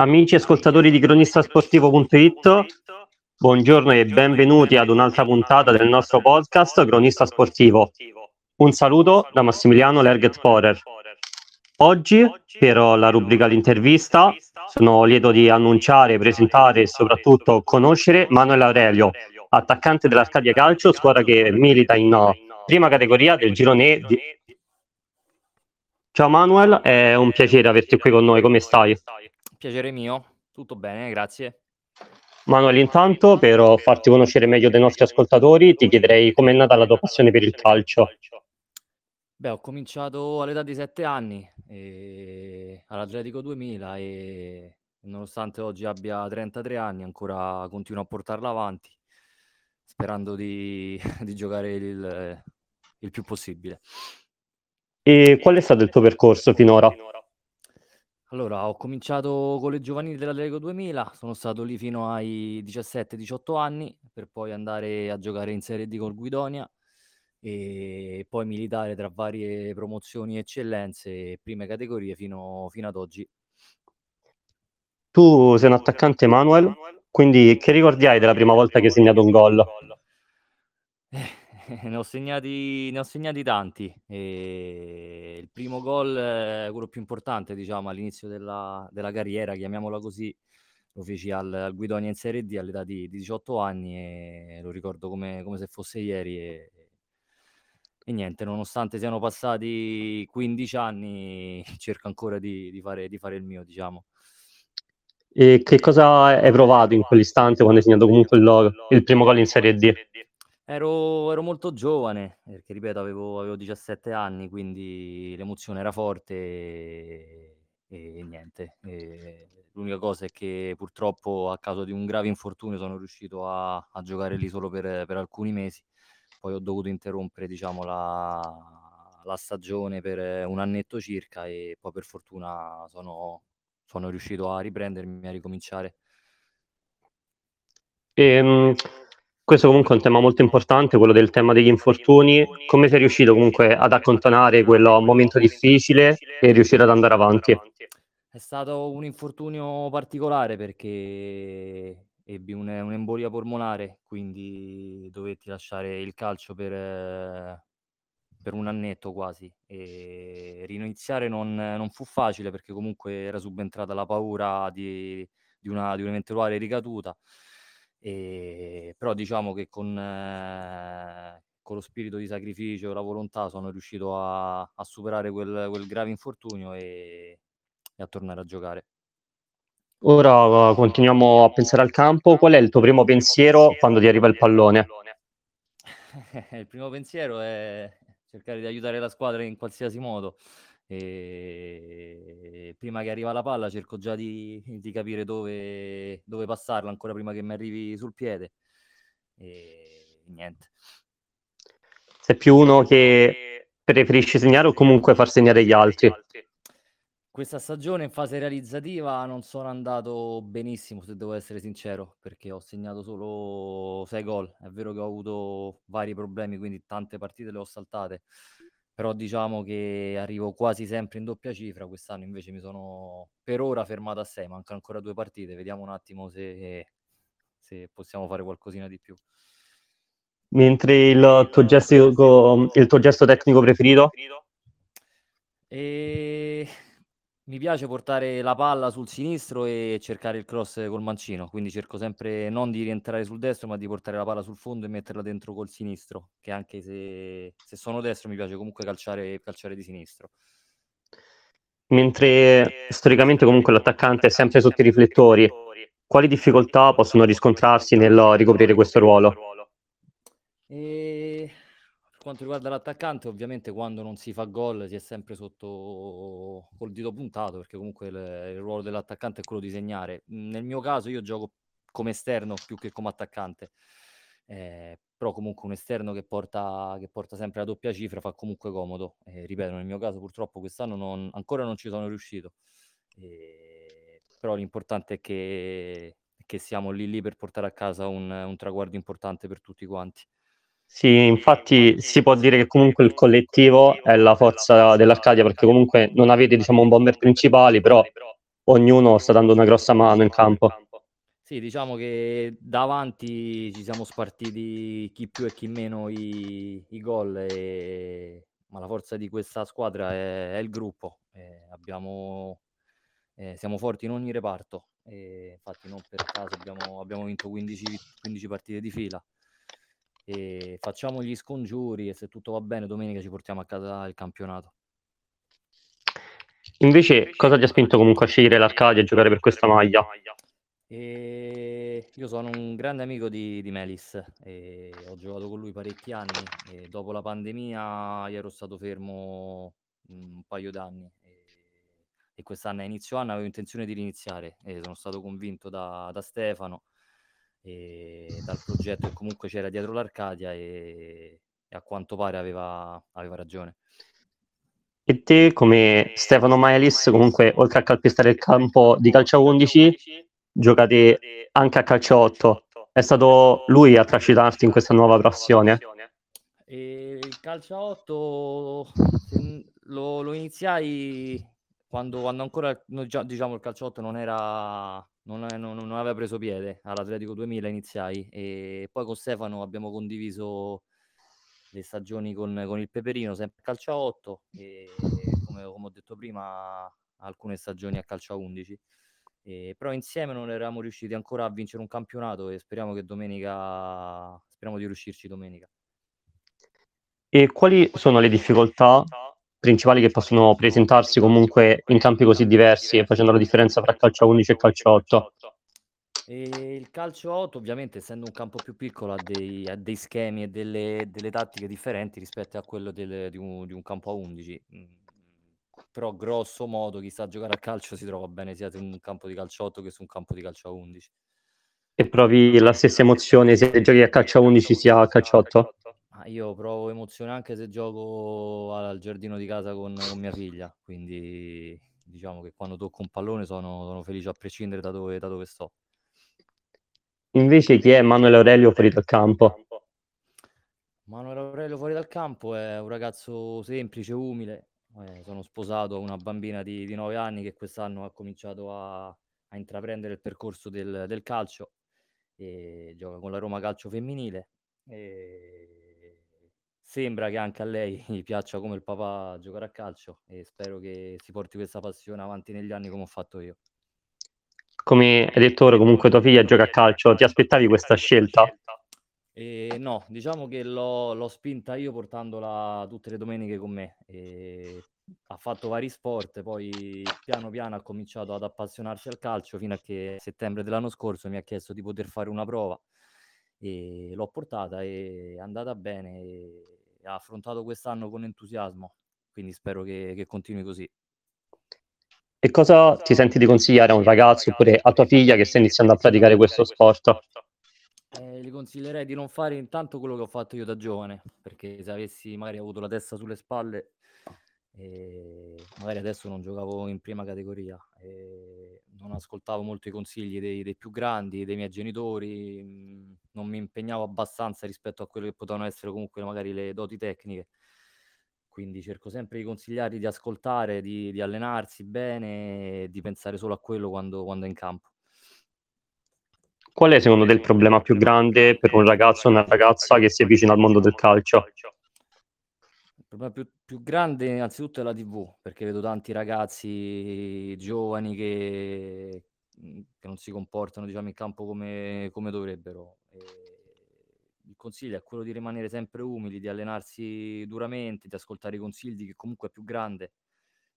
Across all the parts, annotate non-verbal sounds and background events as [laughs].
Amici ascoltatori di cronistasportivo.it, buongiorno e benvenuti ad un'altra puntata del nostro podcast Cronista Sportivo. Un saluto da Massimiliano Lerget Porer. Oggi, per la rubrica l'intervista, sono lieto di annunciare, presentare e soprattutto conoscere Manuel Aurelio, attaccante dell'Arcadia Calcio, squadra che milita in prima categoria del girone di... Ciao Manuel, è un piacere averti qui con noi, come stai? Piacere mio, tutto bene, grazie. Manuel, intanto per farti conoscere meglio dei nostri ascoltatori, ti chiederei com'è nata la tua passione per il calcio. Beh, ho cominciato all'età di 7 anni e... all'Atletico 2000 e nonostante oggi abbia 33 anni ancora continuo a portarla avanti sperando di, [laughs] di giocare il, il più possibile. E qual è stato il tuo percorso finora? Allora, ho cominciato con le giovanili dell'Atletico 2000, sono stato lì fino ai 17-18 anni per poi andare a giocare in Serie D col Guidonia e poi militare tra varie promozioni eccellenze e prime categorie fino, fino ad oggi. Tu sei un attaccante Manuel, quindi che ricordi hai della prima volta che hai segnato un gol? Eh, [laughs] ne ho segnati, ne ho segnati tanti. E il primo gol, eh, quello più importante, diciamo, all'inizio della, della carriera, chiamiamola così, lo feci al, al Guidonia in Serie D all'età di, di 18 anni e lo ricordo come, come se fosse ieri. E, e, niente, nonostante siano passati 15 anni, [laughs] cerco ancora di, di, fare, di fare il mio, diciamo. E che cosa hai provato in quell'istante quando hai segnato comunque il, il primo gol in Serie D? Ero, ero molto giovane, perché ripeto, avevo, avevo 17 anni, quindi l'emozione era forte e, e niente. E l'unica cosa è che purtroppo a causa di un grave infortunio sono riuscito a, a giocare lì solo per, per, alcuni mesi. Poi ho dovuto interrompere, diciamo, la, la, stagione per un annetto circa e poi per fortuna sono, sono riuscito a riprendermi, a ricominciare. Ehm, questo comunque è un tema molto importante, quello del tema degli infortuni. Come sei riuscito comunque ad accantonare quel momento difficile e riuscire ad andare avanti? È stato un infortunio particolare perché ebbi un, un'embolia polmonare, quindi dovetti lasciare il calcio per, per un annetto quasi. E riniziare non, non, fu facile perché comunque era subentrata la paura di, di, una, di un'eventuale ricaduta. E, però diciamo che con, eh, con, lo spirito di sacrificio e la volontà sono riuscito a, a superare quel, quel, grave infortunio e, e, a tornare a giocare. Ora continuiamo a pensare al campo. Qual è il tuo primo pensiero quando ti arriva il pallone? [laughs] il primo pensiero è cercare di aiutare la squadra in qualsiasi modo. E prima che arriva la palla cerco già di, di capire dove, dove, passarla ancora prima che mi arrivi sul piede e niente. Sei più uno che preferisce segnare o comunque far segnare gli altri? Questa stagione in fase realizzativa non sono andato benissimo, se devo essere sincero, perché ho segnato solo 6 gol. È vero che ho avuto vari problemi, quindi tante partite le ho saltate però diciamo che arrivo quasi sempre in doppia cifra, quest'anno invece mi sono per ora fermato a 6, mancano ancora due partite, vediamo un attimo se, se possiamo fare qualcosina di più. Mentre il tuo gesto, il tuo gesto tecnico preferito? E mi piace portare la palla sul sinistro e cercare il cross col mancino, quindi cerco sempre non di rientrare sul destro, ma di portare la palla sul fondo e metterla dentro col sinistro, che anche se, se sono destro mi piace comunque calciare, calciare di sinistro. Mentre storicamente comunque l'attaccante è sempre sotto i riflettori, quali difficoltà possono riscontrarsi nel ricoprire questo ruolo? E quanto riguarda l'attaccante, ovviamente quando non si fa gol si è sempre sotto col dito puntato, perché comunque il, il ruolo dell'attaccante è quello di segnare. Nel mio caso io gioco come esterno più che come attaccante, eh, però comunque un esterno che porta, che porta, sempre la doppia cifra fa comunque comodo. Eh, ripeto, nel mio caso purtroppo quest'anno non, ancora non ci sono riuscito, eh, però l'importante è che, che, siamo lì lì per portare a casa un, un traguardo importante per tutti quanti. Sì, infatti si può dire che comunque il collettivo è la forza dell'Arcadia perché comunque non avete diciamo un bomber principali, però ognuno sta dando una grossa mano in campo. Sì, diciamo che davanti ci siamo spartiti chi più e chi meno i, i gol, e... ma la forza di questa squadra è, è il gruppo. Abbiamo, eh, siamo forti in ogni reparto, infatti non per caso abbiamo, abbiamo vinto 15, 15 partite di fila. E facciamo gli scongiuri e se tutto va bene domenica ci portiamo a casa il campionato. Invece, cosa ti ha spinto comunque a scegliere l'Arcadia e giocare per questa maglia? E io sono un grande amico di, di Melis ho giocato con lui parecchi anni e dopo la pandemia io ero stato fermo un paio d'anni e, e quest'anno a inizio anno avevo intenzione di riniziare e sono stato convinto da, da Stefano e dal progetto che comunque c'era dietro l'Arcadia e, e a quanto pare aveva, aveva ragione. E te, come Stefano Maelis, comunque oltre a calpestare il campo di calcio 11, giocate anche a calcio 8. È stato lui a trascinarti in questa nuova passione? E il calcio 8 lo, lo iniziai quando, quando, ancora diciamo, il calcio 8 non, era, non, non, non, aveva preso piede. All'Atletico 2000 iniziai e poi con Stefano abbiamo condiviso le stagioni con, con il Peperino, sempre a calcio 8 e come, come ho detto prima alcune stagioni a calcio 11 e, però insieme non eravamo riusciti ancora a vincere un campionato e speriamo che domenica speriamo di riuscirci domenica. E quali sono le difficoltà principali che possono presentarsi comunque in campi così diversi e facendo la differenza tra calcio 11 e calcio 8? E il calcio 8 ovviamente essendo un campo più piccolo ha dei, ha dei schemi e delle, delle, tattiche differenti rispetto a quello del, di, un, di, un, campo a 11 però grosso modo chi sa giocare a calcio si trova bene sia su un campo di calcio 8 che su un campo di calcio a 11. E provi la stessa emozione se giochi a calcio a 11 sia a calcio 8? Io provo emozione anche se gioco al giardino di casa con, con, mia figlia, quindi diciamo che quando tocco un pallone sono, sono felice a prescindere da dove, da dove sto. Invece chi è Manuel Aurelio fuori dal campo? Manuel Aurelio fuori dal campo è un ragazzo semplice, umile, eh, sono sposato a una bambina di, di 9 anni che quest'anno ha cominciato a, a intraprendere il percorso del, del, calcio e gioca con la Roma Calcio Femminile. E sembra che anche a lei piaccia come il papà giocare a calcio e spero che si porti questa passione avanti negli anni come ho fatto io. Come hai detto ora, comunque tua figlia gioca a calcio, ti aspettavi questa scelta? E no, diciamo che l'ho, l'ho spinta io portandola tutte le domeniche con me. E ha fatto vari sport, poi piano piano ha cominciato ad appassionarsi al calcio fino a che a settembre dell'anno scorso mi ha chiesto di poter fare una prova e l'ho portata e è andata bene e ha affrontato quest'anno con entusiasmo, quindi spero che, che continui così. E cosa ti senti di consigliare a un ragazzo oppure a tua figlia che sta iniziando a praticare questo sport? Eh, gli consiglierei di non fare intanto quello che ho fatto io da giovane, perché se avessi magari avuto la testa sulle spalle, eh, magari adesso non giocavo in prima categoria, non ascoltavo molto i consigli dei, dei, più grandi, dei miei genitori, mh, non mi impegnavo abbastanza rispetto a quello che potevano essere comunque magari le doti tecniche. Quindi cerco sempre di consigliargli di ascoltare, di, di allenarsi bene e di pensare solo a quello quando, quando è in campo. Qual è secondo te il problema più grande per un ragazzo o una ragazza che si avvicina al mondo del calcio? Problema più, più grande innanzitutto è la TV, perché vedo tanti ragazzi giovani che, che non si comportano diciamo, in campo come, come dovrebbero. E il consiglio è quello di rimanere sempre umili, di allenarsi duramente, di ascoltare i consigli che comunque è più grande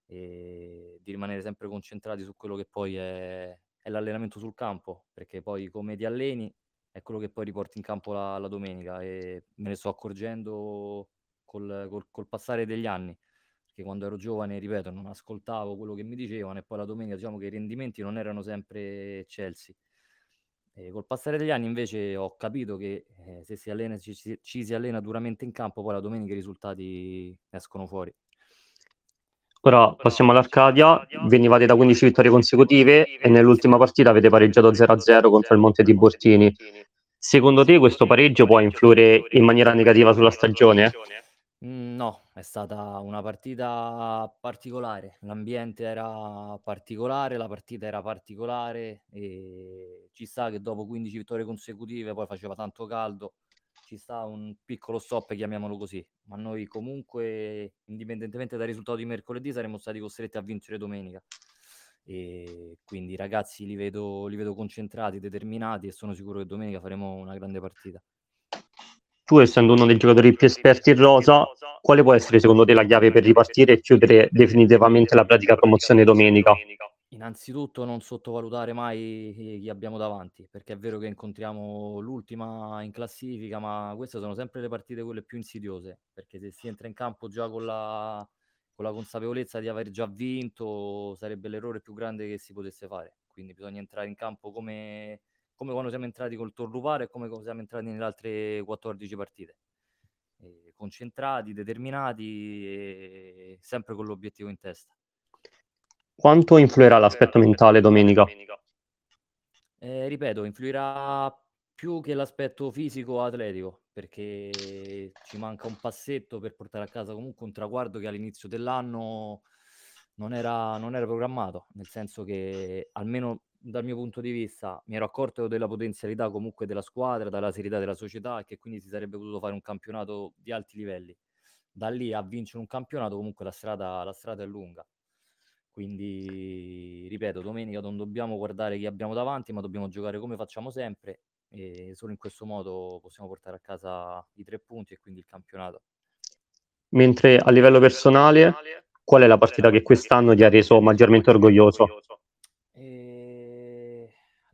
e di rimanere sempre concentrati su quello che poi è, è l'allenamento sul campo, perché poi come ti alleni è quello che poi riporti in campo la, la domenica e me ne sto accorgendo col, col, col, passare degli anni, perché quando ero giovane, ripeto, non ascoltavo quello che mi dicevano e poi la domenica diciamo che i rendimenti non erano sempre eccelsi. E col passare degli anni invece ho capito che eh, se si allena, ci, ci si allena duramente in campo, poi la domenica i risultati escono fuori. Ora passiamo all'Arcadia, venivate da 15 vittorie consecutive e nell'ultima partita avete pareggiato 0-0 contro il Monte di Bortini. Secondo te questo pareggio può influire in maniera negativa sulla stagione? Mhmm, no, è stata una partita particolare. L'ambiente era particolare, la partita era particolare e ci sta che dopo 15 vittorie consecutive, poi faceva tanto caldo, ci sta un piccolo stop, chiamiamolo così. Ma noi comunque, indipendentemente dal risultato di mercoledì, saremmo stati costretti a vincere domenica. E quindi i ragazzi li vedo li vedo concentrati, determinati e sono sicuro che domenica faremo una grande partita tu essendo uno dei giocatori più esperti in rosa, quale può essere secondo te la chiave per ripartire e chiudere definitivamente la pratica promozione domenica? Innanzitutto non sottovalutare mai chi abbiamo davanti, perché è vero che incontriamo l'ultima in classifica, ma queste sono sempre le partite quelle più insidiose, perché se si entra in campo già con la, con la consapevolezza di aver già vinto, sarebbe l'errore più grande che si potesse fare. Quindi bisogna entrare in campo come, come quando siamo entrati col Torruvare e come siamo entrati nelle altre 14 partite. E concentrati, determinati e sempre con l'obiettivo in testa. Quanto influirà l'aspetto mentale domenica? Eh, ripeto, influirà più che l'aspetto fisico atletico, perché ci manca un passetto per portare a casa comunque un traguardo che all'inizio dell'anno non era, non era programmato, nel senso che almeno dal mio punto di vista mi ero accorto della potenzialità comunque della squadra, dalla serietà della società e che quindi si sarebbe potuto fare un campionato di alti livelli. Da lì a vincere un campionato comunque la strada, la strada è lunga. Quindi, ripeto, domenica non dobbiamo guardare chi abbiamo davanti, ma dobbiamo giocare come facciamo sempre e solo in questo modo possiamo portare a casa i tre punti e quindi il campionato. Mentre a livello personale, qual è la partita che quest'anno ti ha reso maggiormente orgoglioso?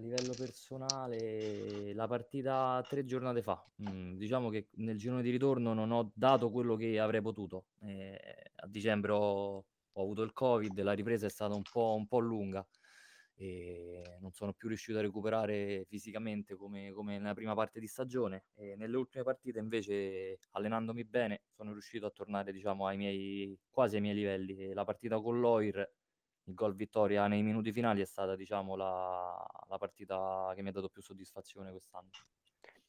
livello personale, la partita tre giornate fa. Mm, diciamo che nel girone di ritorno non ho dato quello che avrei potuto. Eh, a dicembre ho, ho, avuto il Covid, la ripresa è stata un po', un po', lunga e non sono più riuscito a recuperare fisicamente come, come nella prima parte di stagione. E nelle ultime partite invece, allenandomi bene, sono riuscito a tornare diciamo, ai miei, quasi ai miei livelli. E la partita con l'Oir il gol vittoria nei minuti finali è stata diciamo la, la partita che mi ha dato più soddisfazione quest'anno.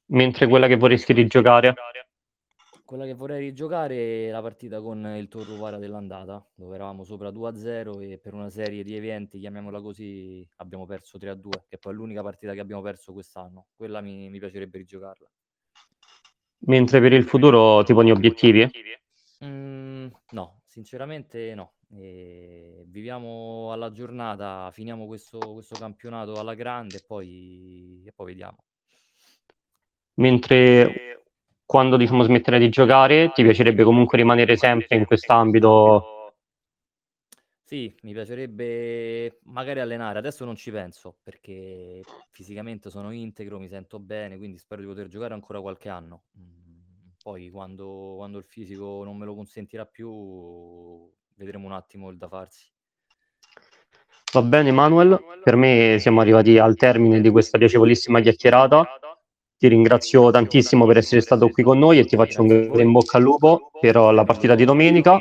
Mentre quella che vorresti rigiocare? Quella che vorrei rigiocare è la partita con il Torrovara dell'andata, dove eravamo sopra 2-0 e per una serie di eventi, chiamiamola così, abbiamo perso 3-2, che poi è l'unica partita che abbiamo perso quest'anno. Quella mi, mi piacerebbe rigiocarla. Mentre per il futuro ti poni obiettivi? Mm, no, sinceramente no. E viviamo alla giornata, finiamo questo, questo campionato alla grande e poi, e poi vediamo. Mentre quando diciamo smettere di giocare, ti piacerebbe comunque rimanere sempre in quest'ambito? Sì, mi piacerebbe magari allenare. Adesso non ci penso perché fisicamente sono integro, mi sento bene, quindi spero di poter giocare ancora qualche anno. Mm, poi quando, quando il fisico non me lo consentirà più, vedremo un attimo il da farsi. Va bene Manuel, per me siamo arrivati al termine di questa piacevolissima chiacchierata. Ti ringrazio tantissimo per essere stato qui con noi e ti faccio un grande in bocca al lupo per la partita di domenica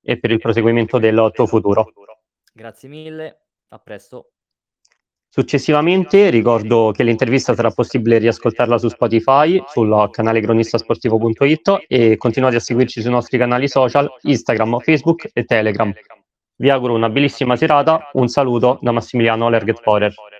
e per il proseguimento del tuo futuro. Grazie mille, a presto. Successivamente ricordo che l'intervista sarà possibile riascoltarla su Spotify, sul canale cronistasportivo.it e continuate a seguirci sui nostri canali social Instagram, Facebook e Telegram. Vi auguro una bellissima serata, un saluto da Massimiliano Lerget Forer.